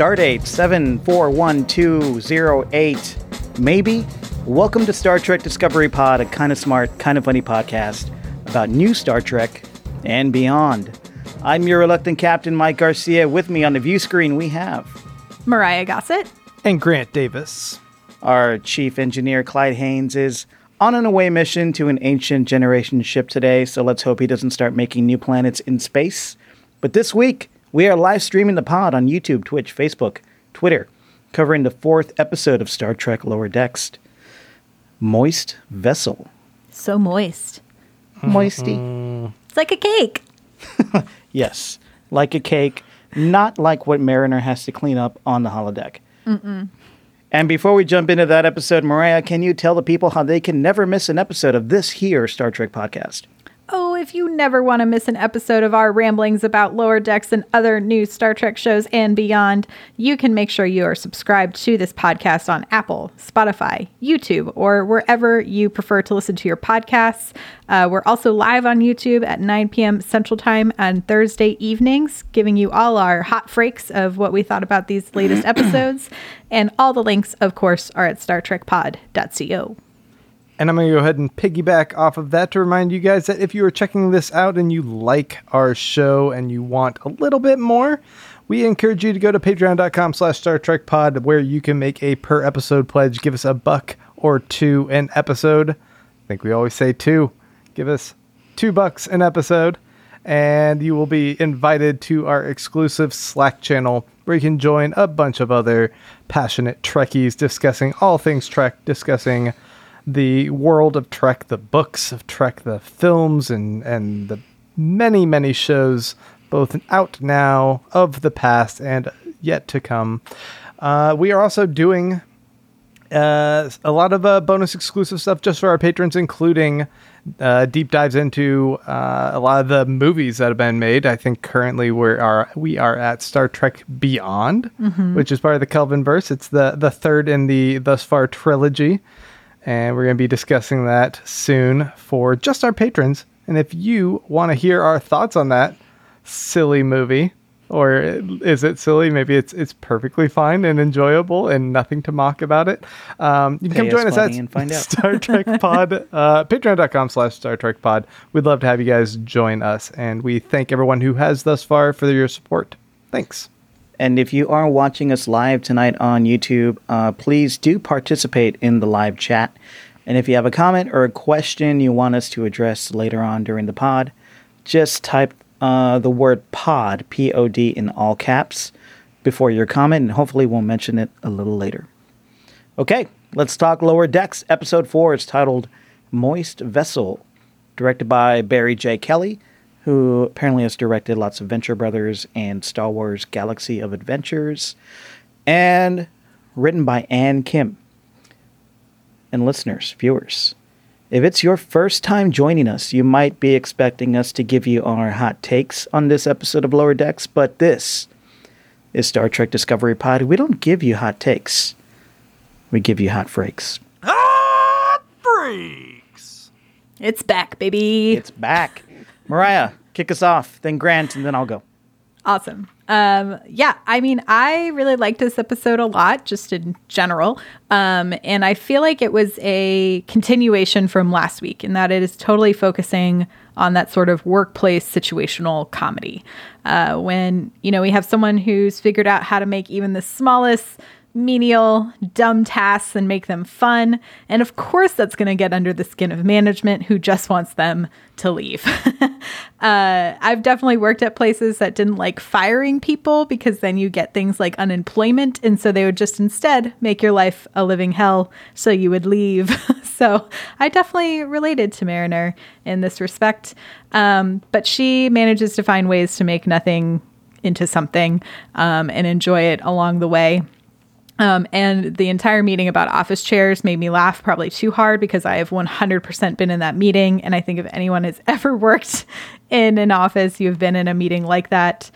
Stardate 741208. Maybe. Welcome to Star Trek Discovery Pod, a kind of smart, kind of funny podcast about new Star Trek and beyond. I'm your reluctant captain, Mike Garcia. With me on the view screen, we have Mariah Gossett and Grant Davis. Our chief engineer, Clyde Haynes, is on an away mission to an ancient generation ship today, so let's hope he doesn't start making new planets in space. But this week, we are live streaming the pod on YouTube, Twitch, Facebook, Twitter, covering the fourth episode of Star Trek Lower Decks Moist Vessel. So moist. Moisty. Mm-hmm. It's like a cake. Yes, like a cake, not like what Mariner has to clean up on the holodeck. Mm-mm. And before we jump into that episode, Mariah, can you tell the people how they can never miss an episode of this here Star Trek podcast? If you never want to miss an episode of our ramblings about Lower Decks and other new Star Trek shows and beyond, you can make sure you are subscribed to this podcast on Apple, Spotify, YouTube, or wherever you prefer to listen to your podcasts. Uh, we're also live on YouTube at 9 p.m. Central Time on Thursday evenings, giving you all our hot freaks of what we thought about these latest episodes. And all the links, of course, are at StarTrekPod.co. And I'm going to go ahead and piggyback off of that to remind you guys that if you are checking this out and you like our show and you want a little bit more, we encourage you to go to patreon.com slash Star Trek Pod where you can make a per episode pledge. Give us a buck or two an episode. I think we always say two. Give us two bucks an episode. And you will be invited to our exclusive Slack channel where you can join a bunch of other passionate Trekkies discussing all things Trek, discussing the world of Trek, the books of Trek, the films, and and the many many shows, both out now, of the past, and yet to come. Uh, we are also doing uh, a lot of uh, bonus exclusive stuff just for our patrons, including uh, deep dives into uh, a lot of the movies that have been made. I think currently we are we are at Star Trek Beyond, which is part of the Kelvin verse. It's the the third in the thus far trilogy and we're going to be discussing that soon for just our patrons. And if you want to hear our thoughts on that silly movie, or is it silly? Maybe it's it's perfectly fine and enjoyable and nothing to mock about it. Um, you can Pay come join us money at and find out. Star Trek Pod, uh, patreon.com slash Star Trek Pod. We'd love to have you guys join us. And we thank everyone who has thus far for your support. Thanks. And if you are watching us live tonight on YouTube, uh, please do participate in the live chat. And if you have a comment or a question you want us to address later on during the pod, just type uh, the word pod, P O D, in all caps before your comment, and hopefully we'll mention it a little later. Okay, let's talk Lower Decks. Episode 4 is titled Moist Vessel, directed by Barry J. Kelly, who apparently has directed lots of Venture Brothers and Star Wars Galaxy of Adventures, and written by Ann Kim. And listeners, viewers, if it's your first time joining us, you might be expecting us to give you our hot takes on this episode of Lower Decks, but this is Star Trek Discovery Pod. We don't give you hot takes, we give you hot freaks. Hot freaks. It's back, baby. It's back. Mariah, kick us off, then Grant, and then I'll go. Awesome. Um, yeah, I mean, I really liked this episode a lot, just in general. Um, and I feel like it was a continuation from last week in that it is totally focusing on that sort of workplace situational comedy. Uh, when, you know, we have someone who's figured out how to make even the smallest menial, dumb tasks and make them fun. And of course, that's going to get under the skin of management who just wants them to leave. uh, I've definitely worked at places that didn't like firing people because then you get things like unemployment. And so they would just instead make your life a living hell so you would leave. so I definitely related to Mariner in this respect. Um, but she manages to find ways to make nothing into something um, and enjoy it along the way. Um, and the entire meeting about office chairs made me laugh probably too hard because I have 100% been in that meeting. And I think if anyone has ever worked in an office, you've been in a meeting like that.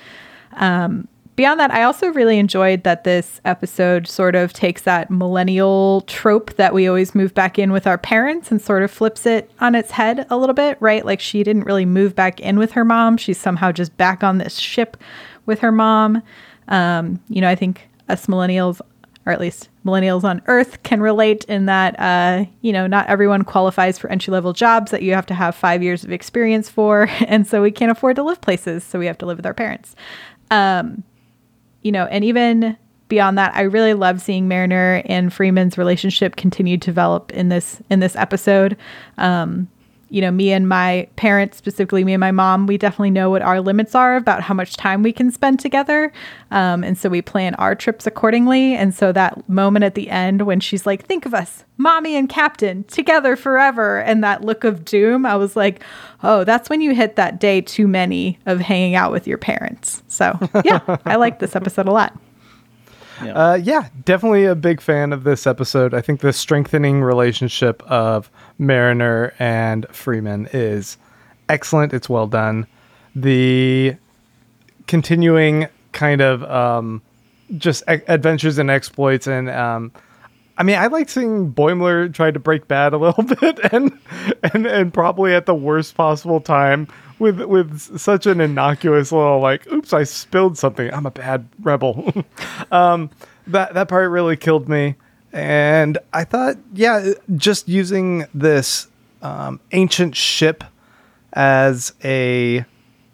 Um, beyond that, I also really enjoyed that this episode sort of takes that millennial trope that we always move back in with our parents and sort of flips it on its head a little bit, right? Like she didn't really move back in with her mom. She's somehow just back on this ship with her mom. Um, you know, I think us millennials, or at least millennials on Earth, can relate in that uh, you know not everyone qualifies for entry level jobs that you have to have five years of experience for, and so we can't afford to live places, so we have to live with our parents. Um, you know, and even beyond that, I really love seeing Mariner and Freeman's relationship continue to develop in this in this episode. Um, you know, me and my parents, specifically me and my mom, we definitely know what our limits are about how much time we can spend together. Um, and so we plan our trips accordingly. And so that moment at the end when she's like, think of us, mommy and captain, together forever, and that look of doom, I was like, oh, that's when you hit that day too many of hanging out with your parents. So yeah, I like this episode a lot. Yeah. Uh, yeah, definitely a big fan of this episode. I think the strengthening relationship of Mariner and Freeman is excellent. It's well done. The continuing kind of um, just a- adventures and exploits and um, I mean, I like seeing Boimler try to break bad a little bit, and and and probably at the worst possible time with with such an innocuous little like, "Oops, I spilled something. I'm a bad rebel." um, that that part really killed me, and I thought, yeah, just using this um, ancient ship as a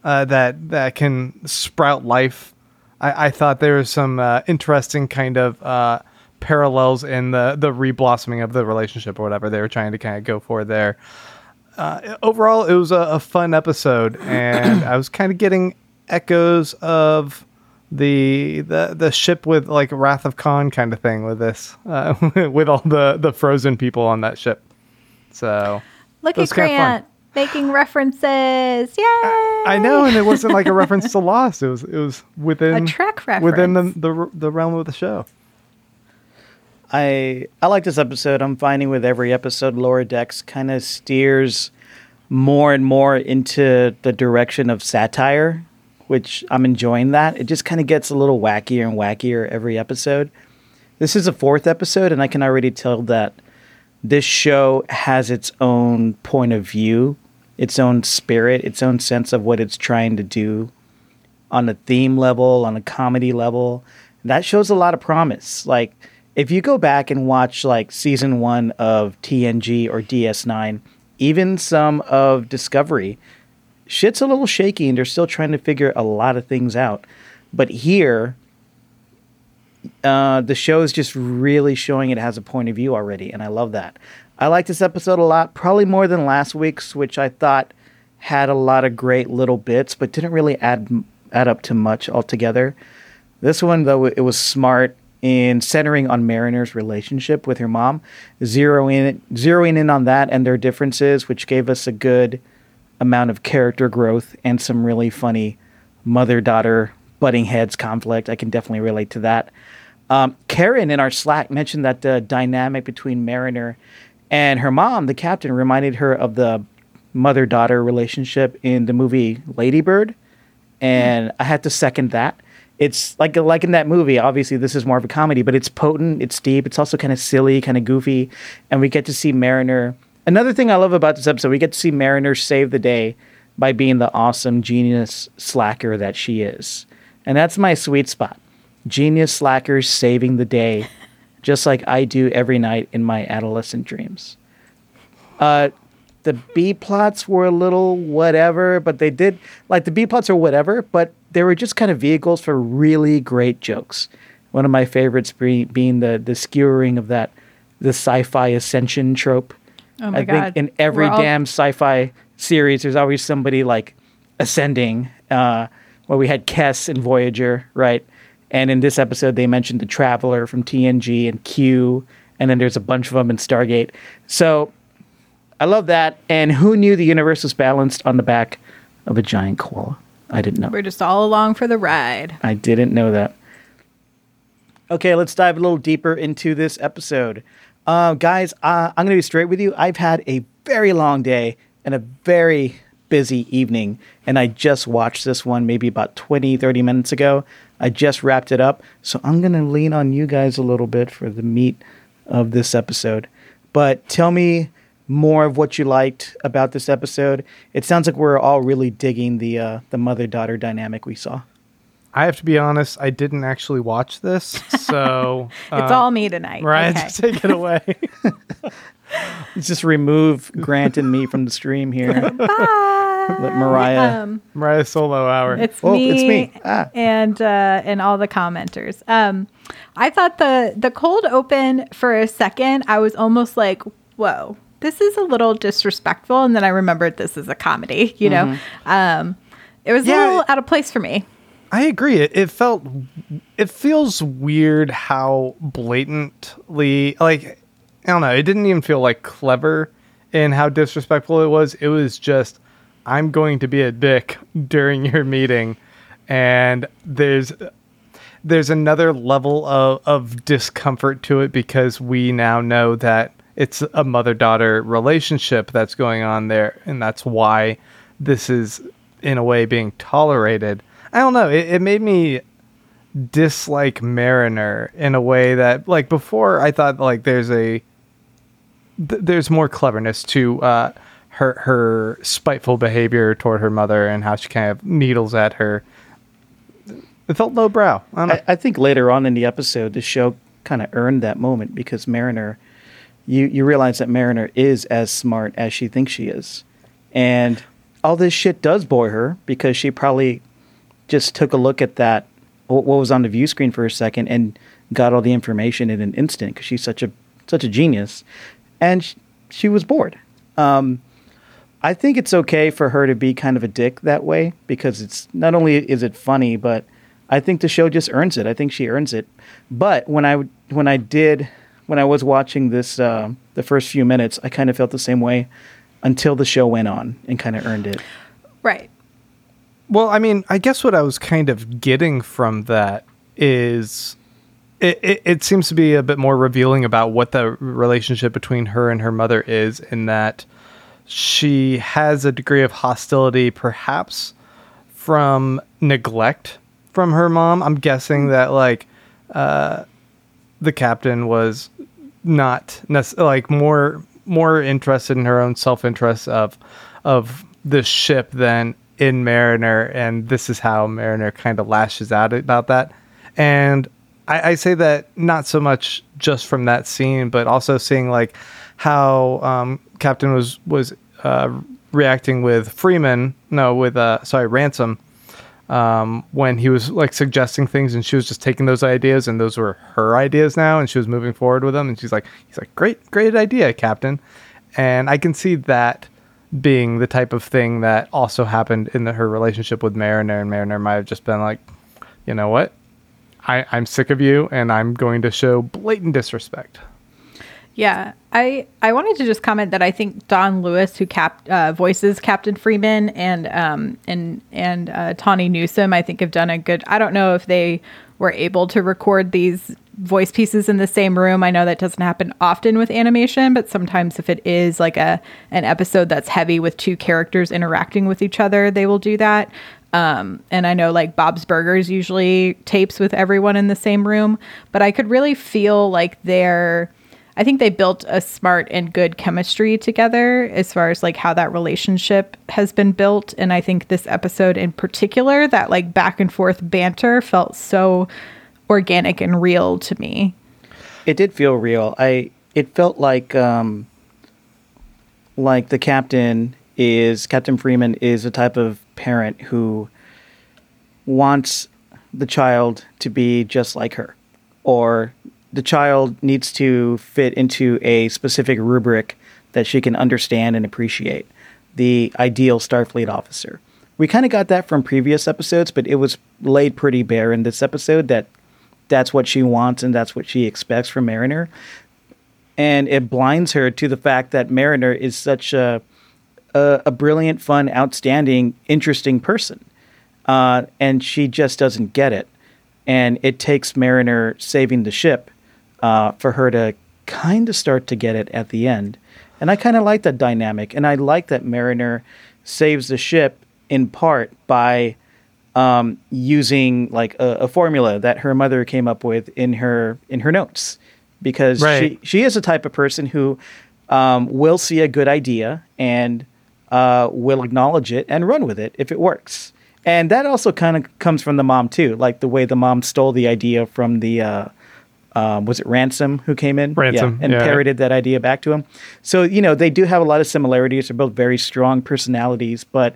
uh, that that can sprout life. I, I thought there was some uh, interesting kind of uh, parallels in the the reblossoming of the relationship or whatever they were trying to kind of go for there uh, overall, it was a, a fun episode, and I was kind of getting echoes of the the the ship with like Wrath of Khan kind of thing with this, uh, with all the the frozen people on that ship. So look at Grant making references. Yay! I, I, know, and it wasn't like a reference to Lost. It was it was within a Trek reference within the, the the realm of the show. I I like this episode. I'm finding with every episode, Lower Decks kind of steers more and more into the direction of satire, which I'm enjoying. That it just kind of gets a little wackier and wackier every episode. This is a fourth episode, and I can already tell that this show has its own point of view, its own spirit, its own sense of what it's trying to do on a theme level, on a comedy level. That shows a lot of promise. Like if you go back and watch like season one of TNG or DS9, even some of Discovery, shit's a little shaky and they're still trying to figure a lot of things out. But here, uh, the show is just really showing it has a point of view already, and I love that. I like this episode a lot, probably more than last week's, which I thought had a lot of great little bits, but didn't really add add up to much altogether. This one, though, it was smart in centering on Mariner's relationship with her mom, zeroing in, zeroing in on that and their differences, which gave us a good amount of character growth and some really funny mother daughter butting heads conflict. I can definitely relate to that. Um, Karen in our Slack mentioned that the dynamic between Mariner and her mom, the captain, reminded her of the mother daughter relationship in the movie Ladybird. And mm. I had to second that it's like like in that movie. Obviously, this is more of a comedy, but it's potent, it's deep, it's also kind of silly, kind of goofy, and we get to see Mariner. Another thing I love about this episode, we get to see Mariner save the day by being the awesome genius slacker that she is, and that's my sweet spot. Genius slackers saving the day, just like I do every night in my adolescent dreams. Uh, the B plots were a little whatever, but they did like the B plots are whatever, but they were just kind of vehicles for really great jokes. One of my favorites be, being the the skewering of that the sci-fi ascension trope. Oh my I god! think in every all... damn sci-fi series, there's always somebody like ascending. Uh, well, we had Kes and Voyager, right? And in this episode, they mentioned the Traveler from TNG and Q, and then there's a bunch of them in Stargate. So I love that. And who knew the universe was balanced on the back of a giant koala? I didn't know. We're just all along for the ride. I didn't know that. Okay, let's dive a little deeper into this episode. Uh, guys, uh, I'm going to be straight with you. I've had a very long day and a very busy evening, and I just watched this one maybe about 20, 30 minutes ago. I just wrapped it up, so I'm going to lean on you guys a little bit for the meat of this episode. But tell me more of what you liked about this episode. It sounds like we're all really digging the uh, the mother daughter dynamic we saw. I have to be honest, I didn't actually watch this, so It's uh, all me tonight. Mariah, Okay. take it away. Just remove Grant and me from the stream here. Bye. Let Mariah. Um, Mariah solo hour. It's Oh, me, it's me. Ah. and uh, and all the commenters. Um, I thought the the cold open for a second. I was almost like, "Whoa, this is a little disrespectful," and then I remembered this is a comedy. You know, um, it was Yeah. a little out of place for me. I agree. It, it felt, it feels weird how blatantly, like, I don't know. It didn't even feel like clever in how disrespectful it was. It was just, I'm going to be a dick during your meeting, and there's, there's another level of of discomfort to it because we now know that it's a mother daughter relationship that's going on there, and that's why this is in a way being tolerated. I don't know. It, it made me dislike Mariner in a way that, like before, I thought like there's a th- there's more cleverness to uh, her her spiteful behavior toward her mother and how she kind of needles at her. It felt lowbrow. I. I, I think later on in the episode, the show kind of earned that moment because Mariner, you you realize that Mariner is as smart as she thinks she is, and all this shit does bore her because she probably just took a look at that what was on the view screen for a second and got all the information in an instant because she's such a such a genius, and sh- she was bored. Um, I think it's okay for her to be kind of a dick that way because it's not only is it funny, but I think the show just earns it. I think she earns it. But when I when I did when I was watching this uh, the first few minutes, I kind of felt the same way until the show went on and kind of earned it. Right. Well, I mean, I guess what I was kind of getting from that is it, it, it seems to be a bit more revealing about what the relationship between her and her mother is, in that she has a degree of hostility, perhaps from neglect from her mom. I'm guessing that, like, uh, the captain was not nec- like more more interested in her own self interest of of the ship than in Mariner, and this is how Mariner kind of lashes out about that. And I, I say that not so much just from that scene, but also seeing like how um, Captain was was uh, reacting with Freeman, no, with uh, sorry, Ransom um, when he was like suggesting things and she was just taking those ideas and those were her ideas now and she was moving forward with them and she's like he's like great great idea captain. And i can see that being the type of thing that also happened in the, her relationship with mariner and mariner might have just been like you know what? I, i'm sick of you and i'm going to show blatant disrespect Yeah, I I wanted to just comment that I think Dawnn Lewis, who cap uh, voices Captain Freeman, and um and and uh, Tawny Newsome, I think have done a good. I don't know if they were able to record these voice pieces in the same room. I know that doesn't happen often with animation, but sometimes if it is like a an episode that's heavy with two characters interacting with each other, they will do that. Um, and I know like Bob's Burgers usually tapes with everyone in the same room, but I could really feel like they're I think they built a smart and good chemistry together as far as like how that relationship has been built. And I think this episode in particular, that like back and forth banter felt so organic and real to me. It did feel real. I it felt like um like the captain is Captain Freeman is a type of parent who wants the child to be just like her or the child needs to fit into a specific rubric that she can understand and appreciate the ideal starfleet officer. We kind of got that from previous episodes but it was laid pretty bare in this episode that that's what she wants and that's what she expects from mariner. And it blinds her to the fact that mariner is such a a, a brilliant fun outstanding interesting person uh, and she just doesn't get it. And it takes mariner saving the ship uh, for her to kind of start to get it at the end. And I kind of like that dynamic. And I like that Mariner saves the ship in part by um, using like a, a formula that her mother came up with in her in her notes, because Right. she she is a type of person who um, will see a good idea and uh, will acknowledge it and run with it if it works. and that also kind of comes from the mom too, like the way the mom stole the idea from the. Uh, um, was it Ransom who came in? Ransom, yeah, and yeah. parroted that idea back to him. So you know they do have a lot of similarities. They're both very strong personalities, but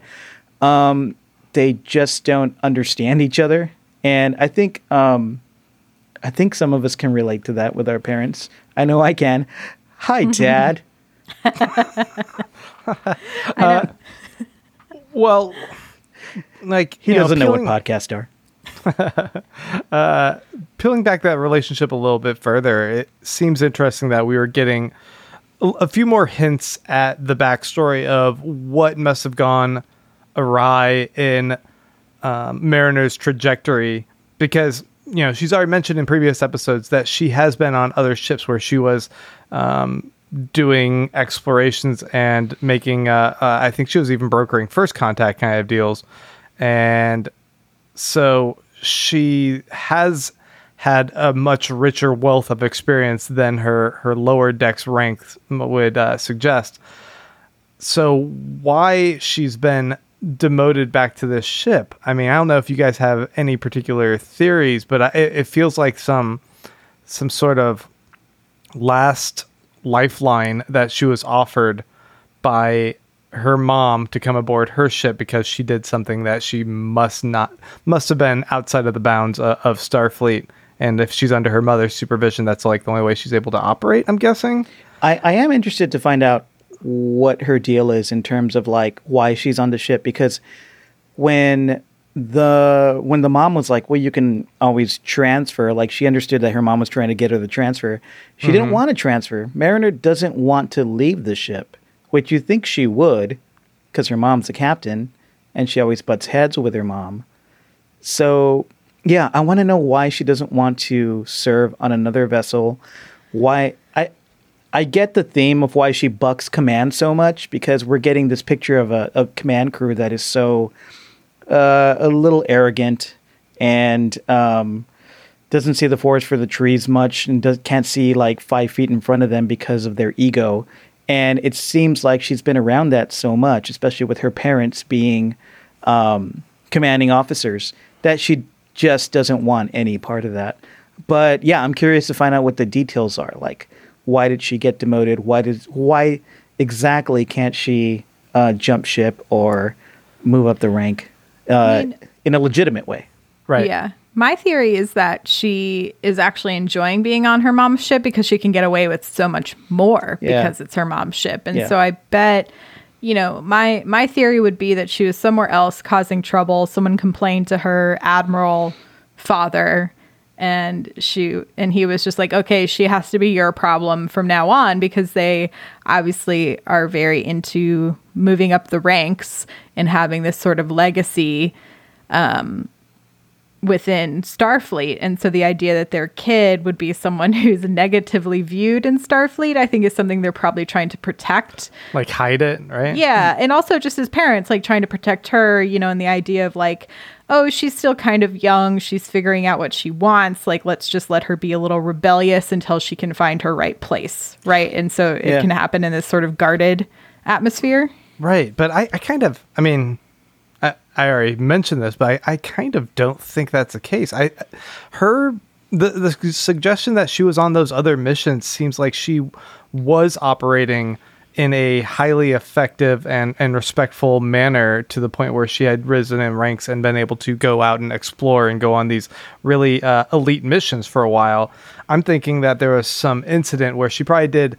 um, they just don't understand each other. And I think um, I think some of us can relate to that with our parents. I know I can. Hi, Dad. Well, like He you doesn't know, peeling- what podcasts are. peeling back that relationship a little bit further, it seems interesting that we were getting a, a few more hints at the backstory of what must have gone awry in um, Mariner's trajectory because you know she's already mentioned in previous episodes that she has been on other ships where she was um, doing explorations and making uh, uh, I think she was even brokering first contact kind of deals. And so she has had a much richer wealth of experience than her her lower decks ranks would uh, suggest. So why she's been demoted back to this ship? I mean, I don't know if you guys have any particular theories, but I, it feels like some some sort of last lifeline that she was offered by her mom to come aboard her ship because she did something that she must not must have been outside of the bounds of, of Starfleet. And if she's under her mother's supervision, that's like the only way she's able to operate. I'm guessing. I, I am interested to find out what her deal is in terms of like why she's on the ship because when the when the mom was like, well, you can always transfer. Like she understood that her mom was trying to get her the transfer. She didn't mm-hmm. want to transfer. Mariner doesn't want to leave the ship, which you think she would, because her mom's a captain, and she always butts heads with her mom. So yeah, I want to know why she doesn't want to serve on another vessel. Why I I get the theme of why she bucks command so much because we're getting this picture of a, a command crew that is so uh, a little arrogant and um, doesn't see the forest for the trees much and does, can't see like five feet in front of them because of their ego. And it seems like she's been around that so much, especially with her parents being um, commanding officers, that she just doesn't want any part of that. But yeah, I'm curious to find out what the details are. Like, why did she get demoted? Why did why exactly can't she uh, jump ship or move up the rank uh, I mean- in a legitimate way? Right. Yeah. My theory is that she is actually enjoying being on her mom's ship because she can get away with so much more Yeah. because it's her mom's ship. And Yeah. so I bet, you know, my my theory would be that she was somewhere else causing trouble. Someone complained to her admiral father and she and he was just like, "Okay, she has to be your problem from now on because they obviously are very into moving up the ranks and having this sort of legacy um, within Starfleet. And so the idea that their kid would be someone who's negatively viewed in Starfleet, I think is something they're probably trying to protect. Like hide it, right? Yeah. And also just as parents, like trying to protect her, you know, and the idea of like, oh, she's still kind of young. She's figuring out what she wants. Like, let's just let her be a little rebellious until she can find her right place. Right. And so it Yeah. can happen in this sort of guarded atmosphere. Right. But I, I kind of, I mean, I, already mentioned this, but I, I kind of don't think that's the case. I, her, the, the suggestion that she was on those other missions seems like she was operating in a highly effective and, and respectful manner to the point where she had risen in ranks and been able to go out and explore and go on these really uh, elite missions for a while. I'm thinking that there was some incident where she probably did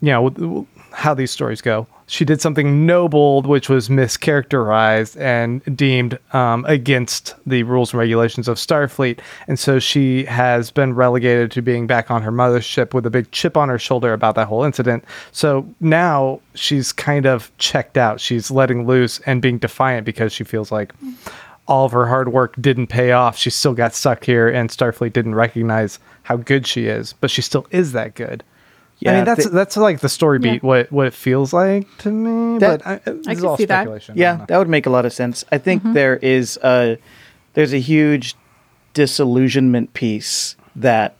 you know how these stories go. She did something noble, which was mischaracterized and deemed um, against the rules and regulations of Starfleet, and so she has been relegated to being back on her mother's ship with a big chip on her shoulder about that whole incident. So now she's kind of checked out. She's letting loose and being defiant because she feels like all of her hard work didn't pay off. She still got stuck here, and Starfleet didn't recognize how good she is, but she still is that good. I mean that's th- that's like the story beat Yeah. what what it feels like to me. That- but I, this I is can all see that. speculation. I Yeah, that would make a lot of sense. I think there is a there's a huge disillusionment piece that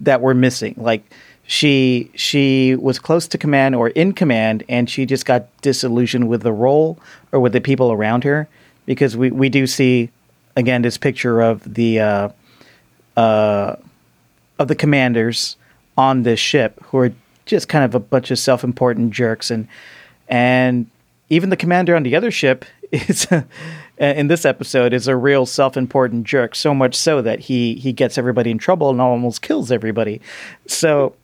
that we're missing. Like she she was close to command or in command and she just got disillusioned with the role or with the people around her because we we do see again this picture of the uh, uh, of the commanders on this ship who are just kind of a bunch of self-important jerks and and even the commander on the other ship is in this episode is a real self-important jerk so much so that he he gets everybody in trouble and almost kills everybody so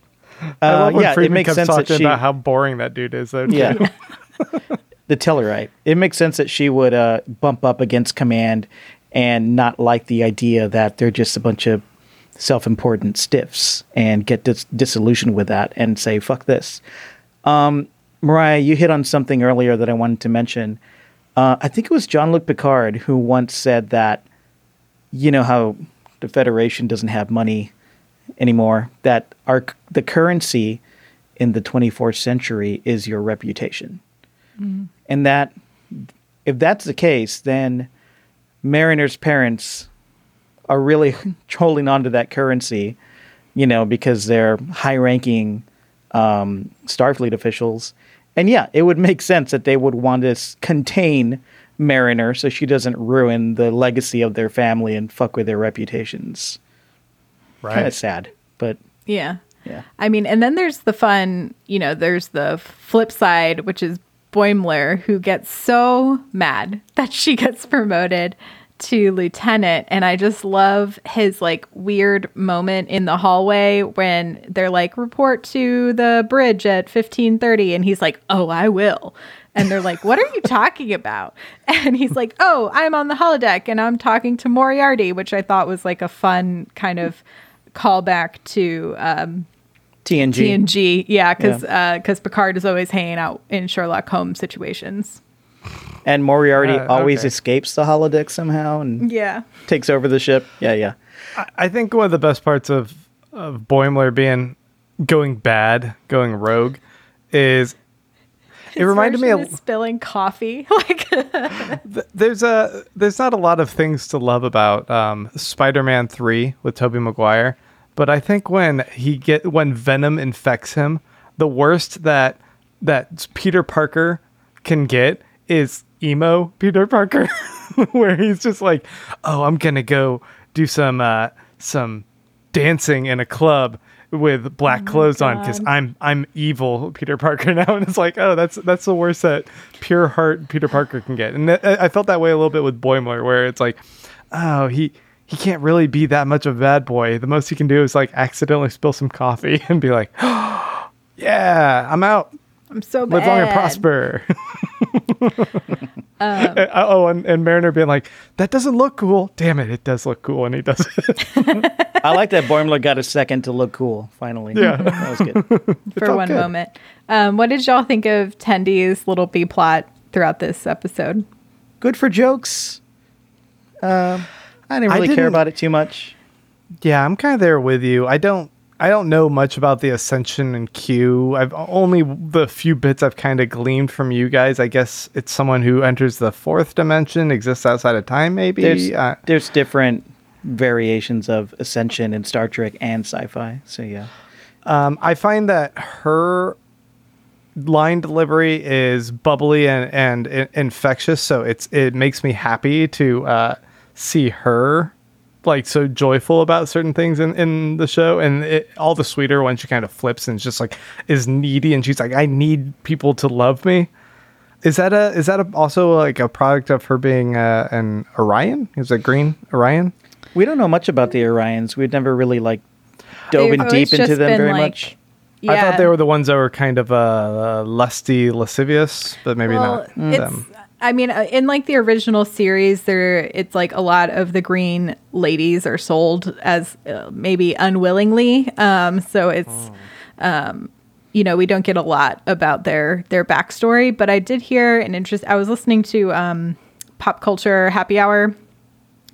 I uh, yeah it makes sense that she about how boring that dude is. Though, yeah the Tellarite. It makes sense that she would uh, bump up against command and not like the idea that they're just a bunch of self-important stiffs and get dis- disillusioned with that and say fuck this. Um, Mariah, you hit on something earlier that I wanted to mention. Uh, I think it was Jean-Luc Picard who once said that, you know how the Federation doesn't have money anymore. That our the currency in the 24th century is your reputation, and that if that's the case, then Mariner's parents are really holding on to that currency, you know, because they're high-ranking um, Starfleet officials. And yeah, it would make sense that they would want to contain Mariner so she doesn't ruin the legacy of their family and fuck with their reputations. Right. Kind of sad, but Yeah. yeah. I mean, and then there's the fun, you know, there's the flip side, which is Boimler, who gets so mad that she gets promoted to lieutenant. And I just love his like weird moment in the hallway when they're like, report to the bridge at 1530. And he's like, oh, I will. And they're like, what are you talking about? And he's like, oh, I'm on the holodeck and I'm talking to Moriarty, which I thought was like a fun kind of callback to um, TNG. TNG, yeah, because Yeah. because Picard is always hanging out in Sherlock Holmes situations. And Moriarty Uh, always okay. escapes the holodeck somehow and Yeah, takes over the ship. Yeah, yeah. I think one of the best parts of of Boimler being going bad, going rogue, is it reminded me of spilling coffee. Like, there's a there's not a lot of things to love about um, Spider-Man three with Tobey Maguire, but I think when he get when Venom infects him, the worst that that Peter Parker can get is emo Peter Parker, where he's just like, oh, I'm gonna go do some uh, some dancing in a club with black clothes on because I'm I'm evil Peter Parker now, and it's like, oh, that's that's the worst that pure heart Peter Parker can get, and I, I felt that way a little bit with Boimler, where it's like, oh, he he can't really be that much of a bad boy. The most he can do is like accidentally spill some coffee and be like, yeah, I'm out. I'm so bad. Live long and prosper. Um, Uh, oh, and, and Mariner being like, that doesn't look cool. Damn it, it does look cool, and he does it. I like that Boimler got a second to look cool, finally. Yeah. That was good. for one good. moment. Um, what did y'all think of Tendi's little B plot throughout this episode? good for jokes. Um, I didn't really care didn't- about it too much. Yeah, I'm kind of there with you. I don't I don't know much about the Ascension and Q. I've only the few bits I've kind of gleaned from you guys. I guess it's someone who enters the fourth dimension, exists outside of time maybe. There's Uh, there's different variations of Ascension in Star Trek and sci-fi. So yeah, um, I find that her line delivery is bubbly and, and i- infectious, so it's it makes me happy to uh, see her like so joyful about certain things in, in the show and it, all the sweeter when she kind of flips and just like is needy and she's like i need people to love me is that a is that a, also like a product of her being uh, an orion is it green orion we don't know much about the Orions. We've never really like dove They've in deep into them very like, much. i thought they were the ones that were kind of uh, uh lusty lascivious but maybe well, not it's. them I mean, uh, in like the original series, there it's like a lot of the green ladies are sold as uh, maybe unwillingly. Um, so it's, um, you know, we don't get a lot about their their backstory. But I did hear an interest. I was listening to um, Pop Culture Happy Hour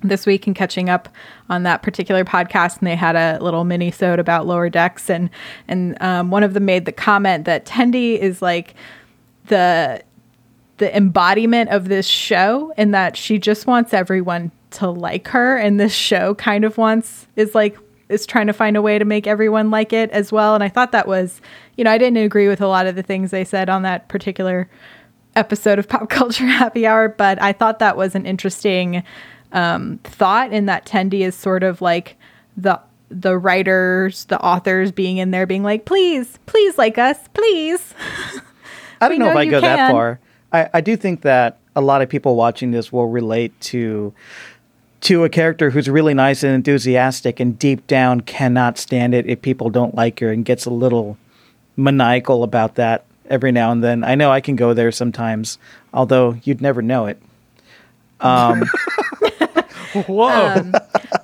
this week and catching up on that particular podcast and they had a little mini sode about lower decks and and um, one of them made the comment that Tendi is like the the embodiment of this show and that she just wants everyone to like her and this show kind of wants is like is trying to find a way to make everyone like it as well and I thought that was you know I didn't agree with a lot of the things they said on that particular episode of Pop Culture Happy Hour, but I thought that was an interesting um, thought in that Tendi is sort of like the the writers, the authors being in there being like, please, please like us, please. I don't know if I go that far. I, I do think that a lot of people watching this will relate to to a character who's really nice and enthusiastic and deep down cannot stand it if people don't like her and gets a little maniacal about that every now and then. I know I can go there sometimes, although you'd never know it. Um, Whoa. Um,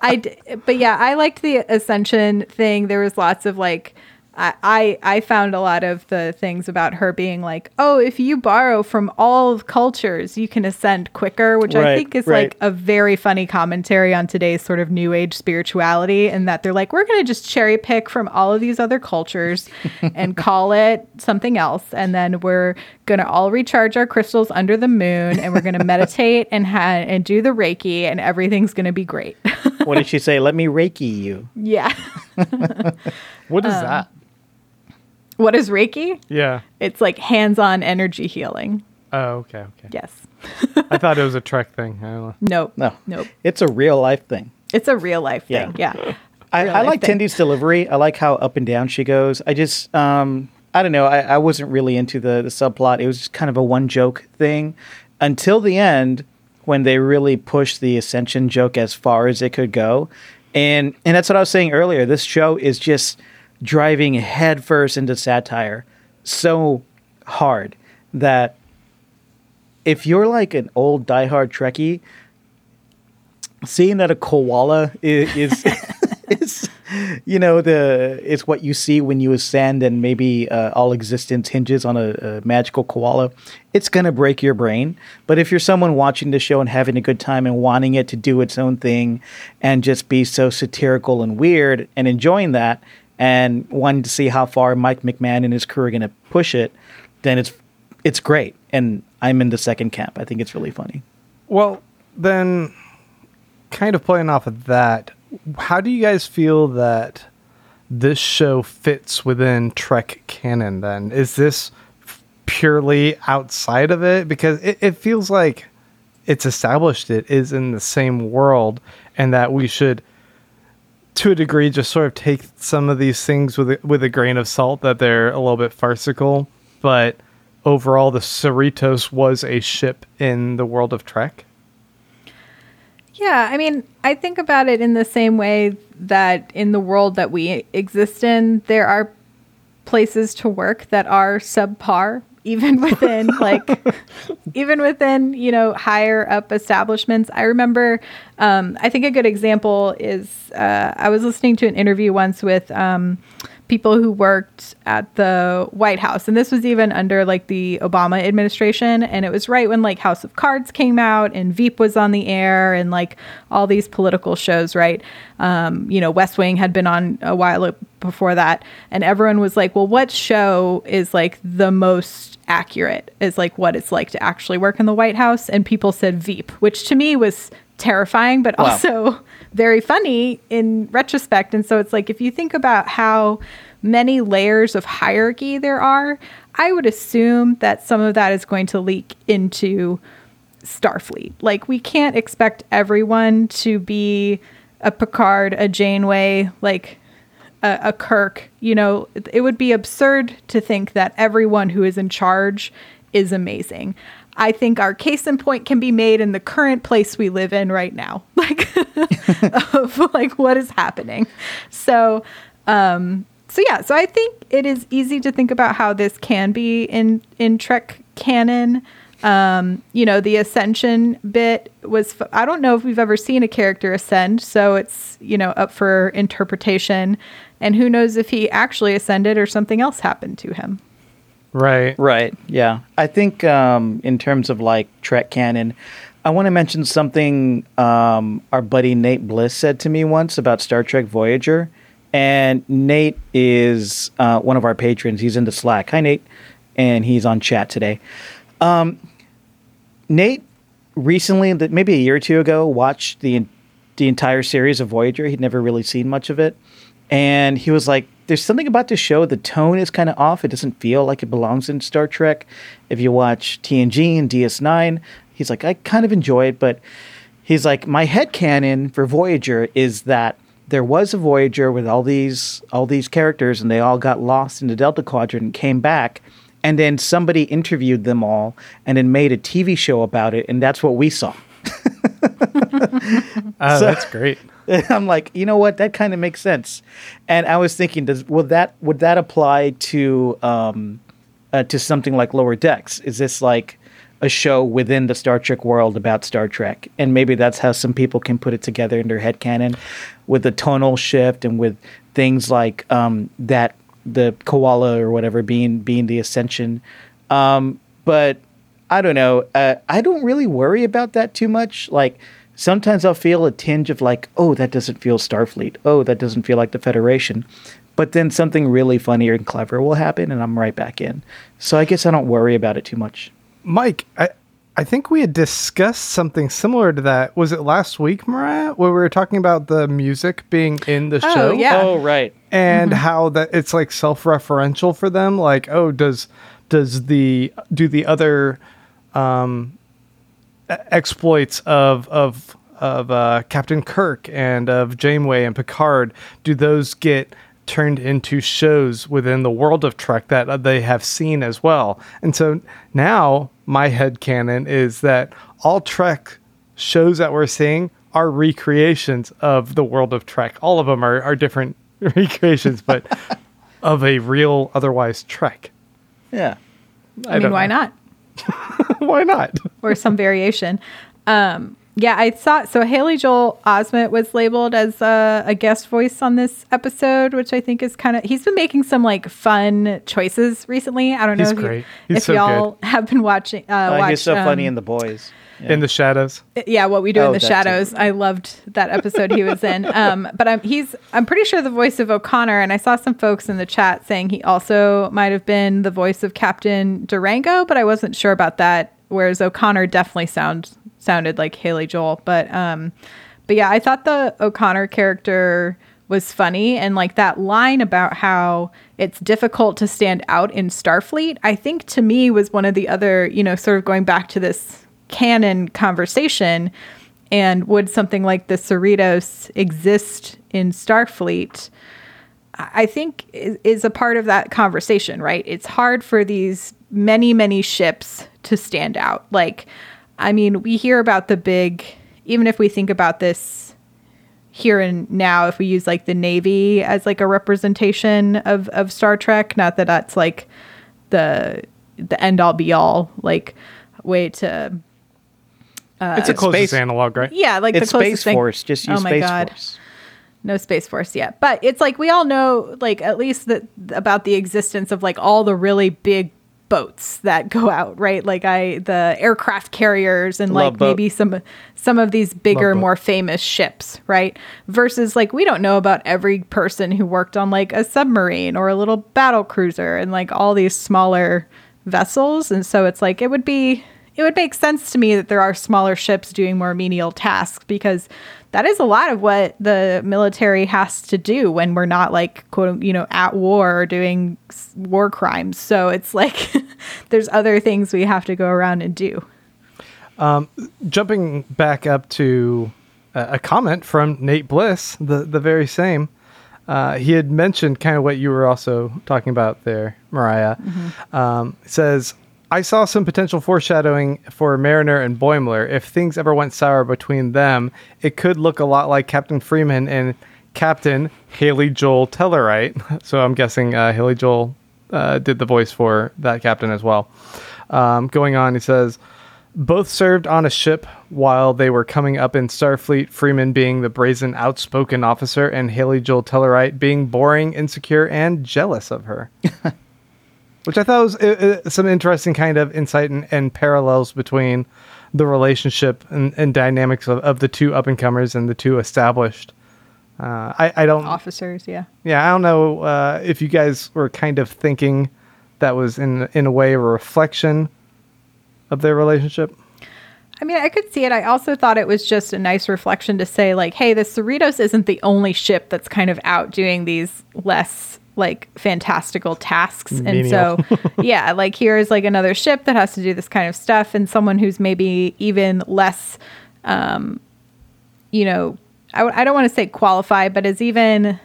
I, d- but yeah, I liked the ascension thing. There was lots of like, I, I, I found a lot of the things about her being like, oh, if you borrow from all cultures, you can ascend quicker, which I think is right. like a very funny commentary on today's sort of new age spirituality. And that they're like, we're going to just cherry pick from all of these other cultures and call it something else. And then we're going to all recharge our crystals under the moon and we're going to meditate and, ha- and do the Reiki and everything's going to be great. What did she say? Let me reiki you. yeah. what is um, that? What is Reiki? Yeah. It's like hands on energy healing. Oh, okay, okay. Yes. I thought it was a Trek thing. I don't know. Nope. No, Nope. It's a real life thing. It's a real life thing. Yeah. I, I like thing. Tendi's delivery. I like how up and down she goes. I just, um, I don't know. I, I wasn't really into the, the subplot. It was just kind of a one joke thing until the end when they really pushed the ascension joke as far as it could go. And and that's what I was saying earlier. This show is just driving headfirst into satire so hard that if you're like an old diehard Trekkie, seeing that a koala is is, is you know the it's what you see when you ascend and maybe uh, all existence hinges on a, a magical koala it's going to break your brain. But if you're someone watching the show and having a good time and wanting it to do its own thing and just be so satirical and weird and enjoying that and wanting to see how far Mike McMahan and his crew are going to push it then it's it's great. And I'm in the second camp. I think it's really funny. Well, then, kind of playing off of that, how do you guys feel that this show fits within Trek canon? Then? Is this purely outside of it? Because it, it feels like it's established it is in the same world, and that we should, to a degree, just sort of take some of these things with a, with a grain of salt that they're a little bit farcical, but overall, the Cerritos was a ship in the world of Trek. Yeah, I mean, I think about it in the same way that in the world that we exist in, there are places to work that are subpar, even within like, even within you know higher up establishments. I remember, um, I think a good example is uh, I was listening to an interview once with. Um, people who worked at the White House. And this was even under like the Obama administration. And it was right when like House of Cards came out and Veep was on the air and like all these political shows, right? Um, you know, West Wing had been on a while before that. And everyone was like, well, what show is like the most accurate is like what it's like to actually work in the White House? And people said Veep, which to me was terrifying, but Wow. also very funny in retrospect. And so it's like if you think about how many layers of hierarchy there are, I would assume that some of that is going to leak into Starfleet. Like we can't expect everyone to be a Picard, a Janeway, like a, a Kirk. You know, it, it would be absurd to think that everyone who is in charge is amazing. I think our case in point can be made in the current place we live in right now, like of like what is happening. So, um, so yeah, so I think it is easy to think about how this can be in in Trek canon. Um, you know, the ascension bit was f- I don't know if we've ever seen a character ascend, so it's, you know, up for interpretation. And who knows if he actually ascended or something else happened to him. Right. Right. Yeah. I think um, in terms of like Trek canon, I want to mention something um, our buddy Nate Bliss said to me once about Star Trek Voyager. And Nate is uh, one of our patrons. He's in the Slack. Hi, Nate. And he's on chat today. Um, Nate recently, maybe a year or two ago, watched the the entire series of Voyager. He'd never really seen much of it, and he was like, "There's something about the show. The tone is kind of off. It doesn't feel like it belongs in Star Trek. If you watch TNG and DS9, he's like, I kind of enjoy it, but he's like, my head canon for Voyager is that." There was a Voyager with all these all these characters, and they all got lost in the Delta Quadrant and came back and then somebody interviewed them all and then made a TV show about it, and that's what we saw. Oh, So- that's great. I'm like, you know what? That kind of makes sense. And I was thinking, does would that would that apply to um, uh, to something like Lower Decks? Is this like a show within the Star Trek world about Star Trek? And maybe that's how some people can put it together in their head canon, with the tonal shift and with things like um, that the koala or whatever being being the ascension. Um, but I don't know. Uh, I don't really worry about that too much. Like sometimes I'll feel a tinge of like, oh, that doesn't feel Starfleet. Oh, that doesn't feel like the Federation. But then something really funny and clever will happen, and I'm right back in. So I guess I don't worry about it too much. Mike, I, I think we had discussed something similar to that. Was it last week, Mariah, where we were talking about the music being in the Oh, show? yeah. Oh, right. and how that it's like self-referential for them like oh does does the do the other um exploits of of of uh, Captain Kirk and of Janeway and Picard do those get turned into shows within the world of Trek that uh, they have seen as well and so now my head canon is that all Trek shows that we're seeing are recreations of the world of Trek all of them are, are different recreations but of a real otherwise Trek Yeah. I, mean, why know. not? why not or some variation. Um, yeah, I saw. So Haley Joel Osment was labeled as a, a guest voice on this episode, which I think is kind of. He's been making some like fun choices recently. I don't know He's if, you- great. He's if so y'all have been watching. Uh, Oh, watched, he's so funny um, in The Boys. Yeah. in the shadows yeah, what we do Oh, in the that too. shadows. I loved that episode he was in. Um, but I'm he's I'm pretty sure the voice of O'Connor, and I saw some folks in the chat saying he also might have been the voice of Captain Durango, but I wasn't sure about that. Whereas O'Connor definitely sound sounded like Haley Joel, but um, but yeah, I thought the O'Connor character was funny and like that line about how it's difficult to stand out in Starfleet, I think to me was one of the other, you know, sort of going back to this canon conversation and would something like the Cerritos exist in Starfleet? I think is, is a part of that conversation, right? It's hard for these many, many ships to stand out. Like, I mean, we hear about the big, even if we think about this here and now, if we use like the Navy as like a representation of, of Star Trek, not that that's like the the end all be all like way to Uh, it's a it's closest space- analog right yeah like it's the closest Space thing. Force. Just use oh my Space god Force. no space force yet but it's like we all know like at least that about the existence of like all the really big boats that go out right like i the aircraft carriers and Love like boat. maybe some some of these bigger Love boat. more famous ships right versus like we don't know about every person who worked on like a submarine or a little battle cruiser and like all these smaller vessels and so it's like it would be it would make sense to me that there are smaller ships doing more menial tasks because that is a lot of what the military has to do when we're not like quote you know at war or doing war crimes so it's like there's other things we have to go around and do jumping back up to a, a comment from Nate Bliss, the the very same. Uh, he had mentioned kind of what you were also talking about there, Mariah. Um, says, I saw some potential foreshadowing for Mariner and Boimler. If things ever went sour between them, it could look a lot like Captain Freeman and Captain Haley Joel Tellerite. So I'm guessing uh, Haley Joel uh, did the voice for that captain as well. Um, going on, he says, both served on a ship while they were coming up in Starfleet, Freeman being the brazen, outspoken officer, and Haley Joel Tellerite being boring, insecure, and jealous of her. Which I thought was uh, uh, some interesting kind of insight and, and parallels between the relationship and, and dynamics of, of the two up and comers and the two established. Uh, I, I don't officers yeah yeah, I don't know uh, if you guys were kind of thinking that was in in a way a reflection of their relationship. I mean, I could see it. I also thought it was just a nice reflection to say, like, hey, the Cerritos isn't the only ship that's kind of out doing these less like fantastical tasks. And so, yeah, like here is like another ship that has to do this kind of stuff, and someone who's maybe even less, um, you know, I w- I don't want to say qualified, but is even It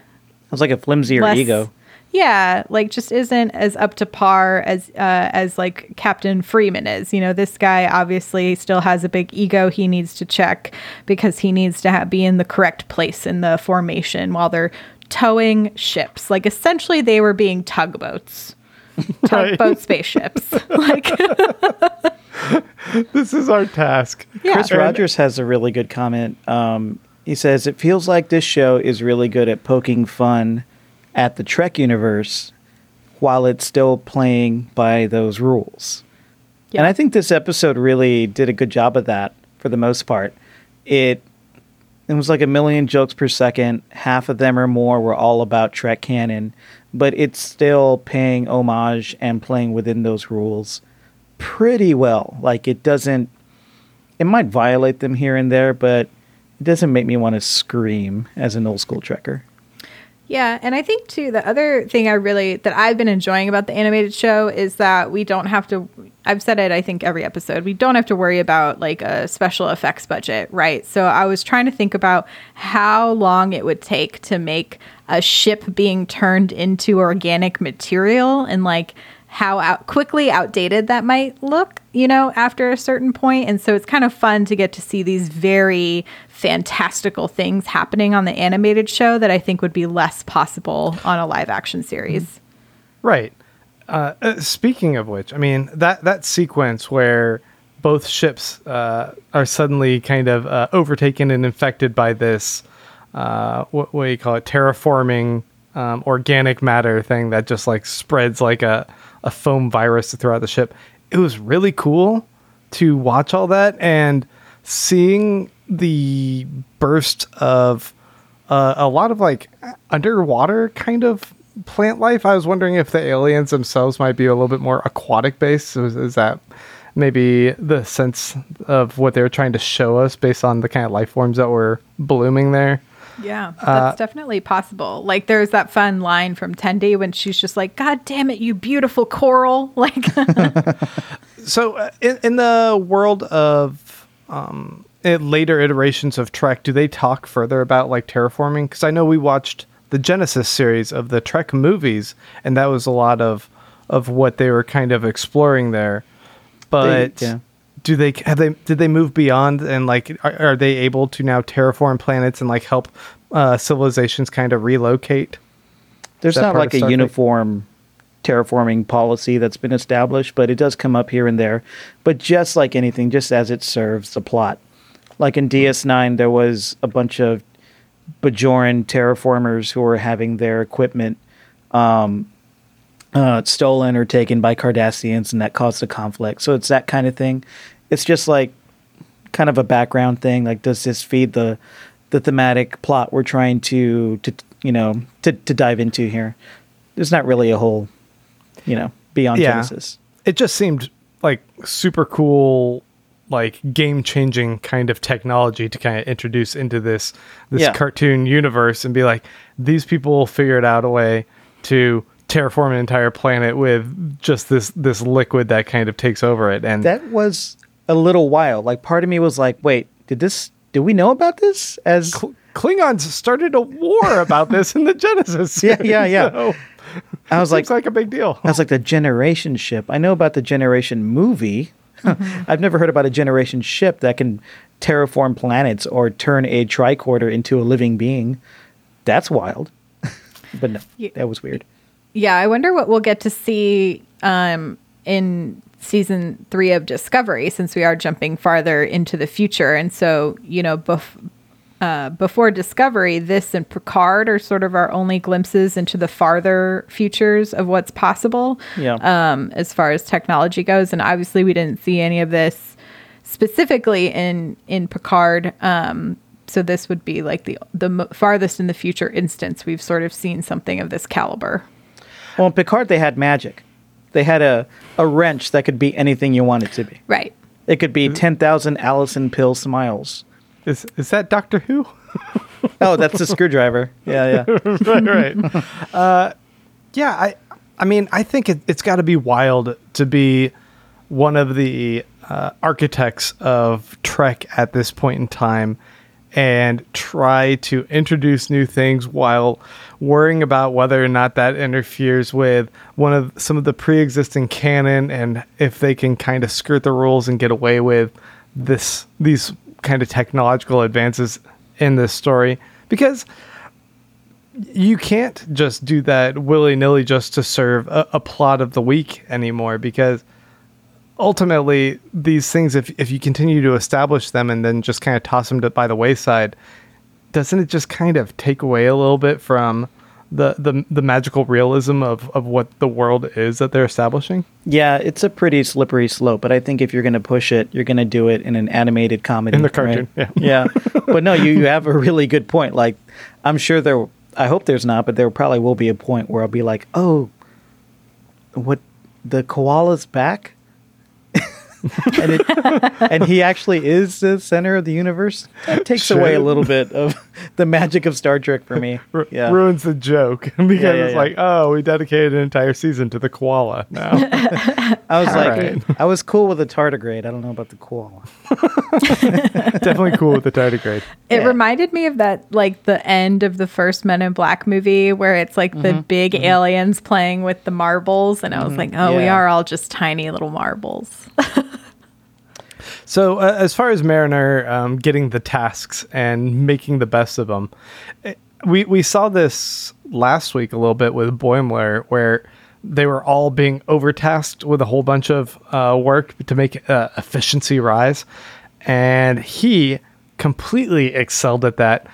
was like a flimsier less- ego. Yeah, like just isn't as up to par as uh, as like Captain Freeman is. You know, this guy obviously still has a big ego he needs to check because he needs to ha- be in the correct place in the formation while they're towing ships. Like essentially, they were being tugboats, tugboat spaceships. like, this is our task. Yeah. Chris Rogers has a really good comment. Um, he says it feels like this show is really good at poking fun at the Trek universe while it's still playing by those rules. And I think this episode really did a good job of that for the most part. It it was like a million jokes per second. Half of them or more were all about Trek canon, but it's still paying homage and playing within those rules pretty well. Like it doesn't it might violate them here and there, but it doesn't make me want to scream as an old school trekker. Yeah, and I think too the other thing I really that I've been enjoying about the animated show is that we don't have to I've said it I think every episode. We don't have to worry about like a special effects budget, right? So I was trying to think about how long it would take to make a ship being turned into organic material and like how out quickly outdated that might look, you know, after a certain point. And so it's kind of fun to get to see these very fantastical things happening on the animated show that I think would be less possible on a live action series. Right. Uh, uh, speaking of which, I mean that that sequence where both ships uh, are suddenly kind of uh, overtaken and infected by this uh, what, what do you call it terraforming um, organic matter thing that just like spreads like a, a foam virus throughout the ship. It was really cool to watch all that and seeing the burst of uh, a lot of like underwater kind of plant life. I was wondering if the aliens themselves might be a little bit more aquatic based. Is, is that maybe the sense of what they were trying to show us based on the kind of life forms that were blooming there? Yeah, that's definitely possible. Like there's that fun line from Tendi when she's just like, "God damn it, you beautiful coral!" Like, So, uh, in, in the world of um, later iterations of Trek, do they talk further about like terraforming? Because I know we watched the Genesis series of the Trek movies, and that was a lot of of what they were kind of exploring there. But yeah. do they have they did they move beyond and like are, are they able to now terraform planets and like help uh, civilizations kind of relocate? There's not like a uniform terraforming policy that's been established, but it does come up here and there. But just like anything, just as it serves the plot. Like in DS9, there was a bunch of Bajoran terraformers who were having their equipment um, uh, stolen or taken by Cardassians, and that caused a conflict. So it's that kind of thing. It's just like kind of a background thing. Like, does this feed the the thematic plot we're trying to to you know to to dive into here? There's not really a whole you know beyond Yeah. Genesis. it just seemed like super cool like game changing kind of technology to kind of introduce into this this Yeah. cartoon universe and be like these people figured out a way to terraform an entire planet with just this this liquid that kind of takes over it and That was a little wild. Like part of me was like, wait, did this? Did we know about this? As Cl- Klingons started a war about this in the Genesis. Yeah, yeah, yeah. so I was like, like a big deal. I was like the generation ship. I know about the generation movie. I've never heard about a generation ship that can terraform planets or turn a tricorder into a living being. That's wild. but no, Yeah. that was weird. yeah, I wonder what we'll get to see um, in season three of Discovery, since we are jumping farther into the future. And so, you know, bef- uh, before Discovery, this and Picard are sort of our only glimpses into the farther futures of what's possible Yeah. um, as far as technology goes. And obviously, we didn't see any of this specifically in in Picard. Um, so this would be like the the mo- farthest in the future instance we've sort of seen something of this caliber. Well, in Picard, they had magic. They had a, a wrench that could be anything you want it to be. Right. It could be 10,000 Allison Pill smiles. Is is that Doctor Who? Oh, that's the screwdriver. Yeah, yeah. right, right. Uh, yeah, I, I mean, I think it, it's got to be wild to be one of the uh, architects of Trek at this point in time, and try to introduce new things while worrying about whether or not that interferes with one of some of the pre-existing canon, and if they can kind of skirt the rules and get away with this these kind of technological advances in this story because you can't just do that willy nilly just to serve a, a, plot of the week anymore because ultimately these things if, if you continue to establish them and then just kind of toss them to, by the wayside doesn't it just kind of take away a little bit from the, the the magical realism of, of what the world is that they're establishing Yeah, it's a pretty slippery slope, but I think if you're going to push it, you're going to do it in an animated comedy. In the cartoon, right? yeah. but no, you, you have a really good point. Like, I'm sure there, I hope there's not, but there probably will be a point where I'll be like, oh, what, the koala's back? and, it, and he actually is the center of the universe. That takes Sure. away a little bit of the magic of Star Trek for me. Ru- Yeah. ruins the joke because yeah, it's yeah. like oh we dedicated an entire season to the koala now I was like, right. I was cool with the tardigrade. I don't know about the koala. definitely cool with the tardigrade It Yeah. reminded me of that, like the end of the first Men in Black movie, where it's like the Mm-hmm. big aliens playing with the marbles, and I was like, oh, we are all just tiny little marbles. So, uh, as far as Mariner um, getting the tasks and making the best of them, eh, we we saw this last week a little bit with Boimler, where they were all being overtasked with a whole bunch of uh, work to make uh, efficiency rise, and he completely excelled at that.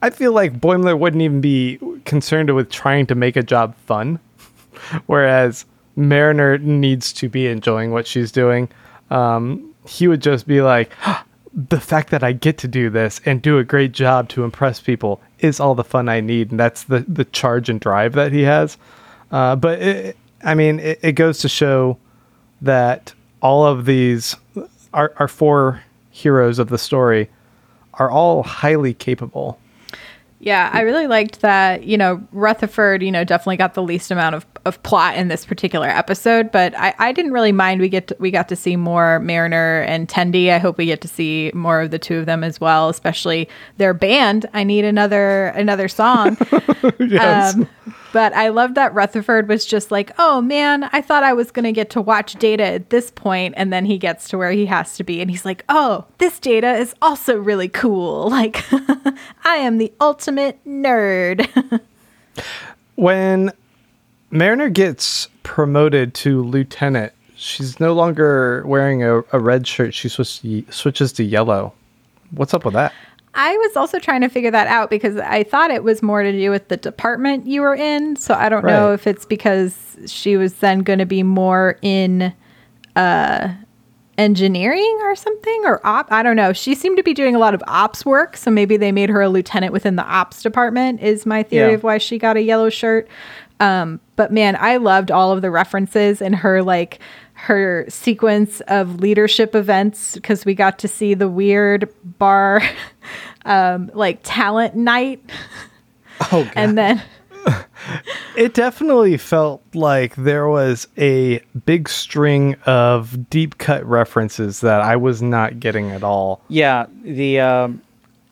I feel like Boimler wouldn't even be concerned with trying to make a job fun, whereas Mariner needs to be enjoying what she's doing. Um, he would just be like, the fact that I get to do this and do a great job to impress people is all the fun I need, and that's the the charge and drive that he has. Uh, but it, I mean, it, it goes to show that all of these our our four heroes of the story are all highly capable. Yeah, I really liked that. You know, Rutherford, you know, definitely got the least amount of, of plot in this particular episode, but I, I didn't really mind. We get to, we got to see more Mariner and Tendi. I hope we get to see more of the two of them as well, especially their band. I need another another song. Yes. Um, but I love that Rutherford was just like, oh man, I thought I was going to get to watch Data at this point, And then he gets to where he has to be. And he's like, oh, this Data is also really cool. Like, I am the ultimate nerd. when Mariner gets promoted to lieutenant, she's no longer wearing a, a red shirt. She switches to yellow. What's up with that? I was also trying to figure that out because I thought it was more to do with the department you were in. So I don't know if it's because she was then going to be more in uh, engineering or something or op. I don't know. She seemed to be doing a lot of ops work. So maybe they made her a lieutenant within the ops department, is my theory Yeah. of why she got a yellow shirt. Um, but man, I loved all of the references and her like her sequence of leadership events because we got to see the weird bar um like talent night Oh, God. and then It definitely felt like there was a big string of deep cut references that I was not getting at all. Yeah, the um,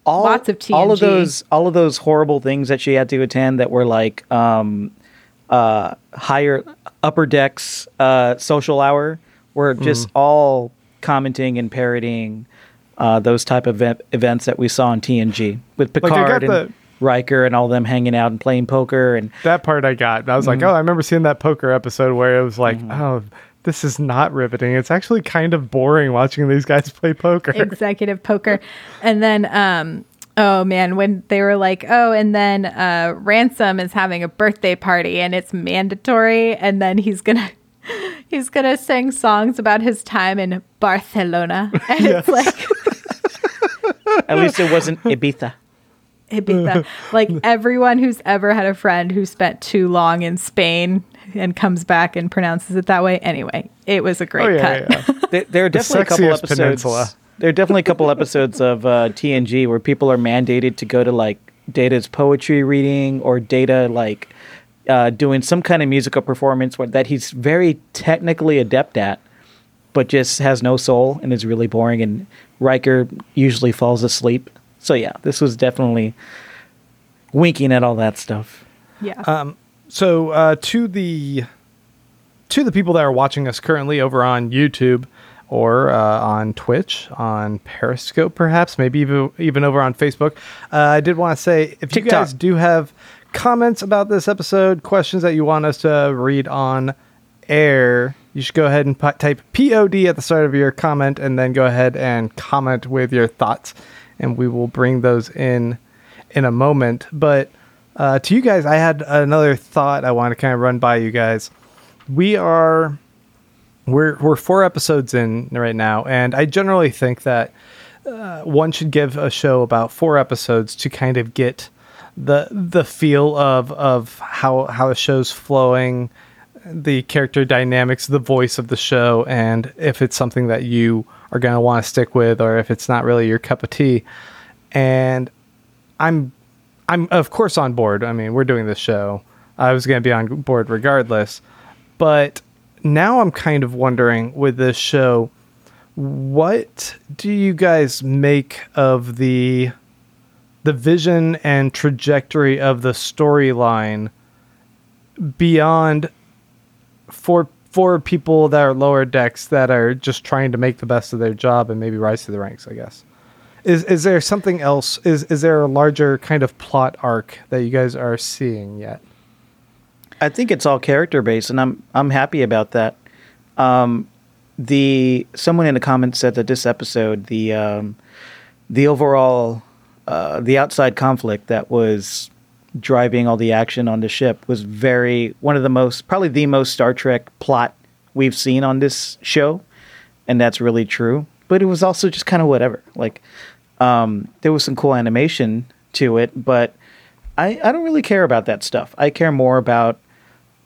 all Lots of all of those all of those horrible things that she had to attend that were like um, uh, higher upper decks uh, social hour were just all commenting and parodying uh, those type of event, events that we saw in TNG with I got Picard and the- Riker and all them hanging out and playing poker and That part I got. I was like, oh, I remember seeing that poker episode where it was like, oh, this is not riveting. It's actually kind of boring watching these guys play poker. executive poker and then um oh man when they were like oh and then uh ransom is having a birthday party and it's mandatory and then he's gonna he's gonna sing songs about his time in barcelona and it's like at least it wasn't Ibiza. Ibiza. like everyone who's ever had a friend who spent too long in Spain and comes back and pronounces it that way. Anyway, it was a great Oh, yeah, cut. yeah. there, there are definitely a couple episodes. peninsula. There are definitely a couple episodes of uh, TNG where people are mandated to go to like Data's poetry reading or Data like uh, doing some kind of musical performance where, that he's very technically adept at, but just has no soul and is really boring. And Riker usually falls asleep. So yeah, this was definitely winking at all that stuff. Yeah. So uh, to the to the people that are watching us currently over on YouTube or uh, on Twitch, on Periscope, perhaps, maybe even even over on Facebook, uh, I did want to say if you guys do have comments about this episode, questions that you want us to read on air, you should go ahead and pu- type POD at the start of your comment and then go ahead and comment with your thoughts, and we will bring those in in a moment. But uh, to you guys, I had another thought I want to kind of run by you guys. We are we're we're four episodes in right now, and I generally think that uh, one should give a show about four episodes to kind of get the the feel of of how how a show's flowing, the character dynamics, the voice of the show, and if it's something that you are going to want to stick with, or if it's not really your cup of tea. And I'm I'm of course on board. I mean, we're doing this show. I was going to be on board regardless, but now I'm kind of wondering with this show, what do you guys make of the the vision and trajectory of the storyline beyond for for people that are lower decks that are just trying to make the best of their job and maybe rise to the ranks, I guess. Is is there something else? Is is there a larger kind of plot arc that you guys are seeing yet? I think it's all character based, and I'm I'm happy about that. Um, the someone in the comments said that this episode, the um, the overall uh, the outside conflict that was driving all the action on the ship was very one of the most probably the most Star Trek plot we've seen on this show, and that's really true. But it was also just kind of whatever. Like um, there was some cool animation to it, but I, I don't really care about that stuff. I care more about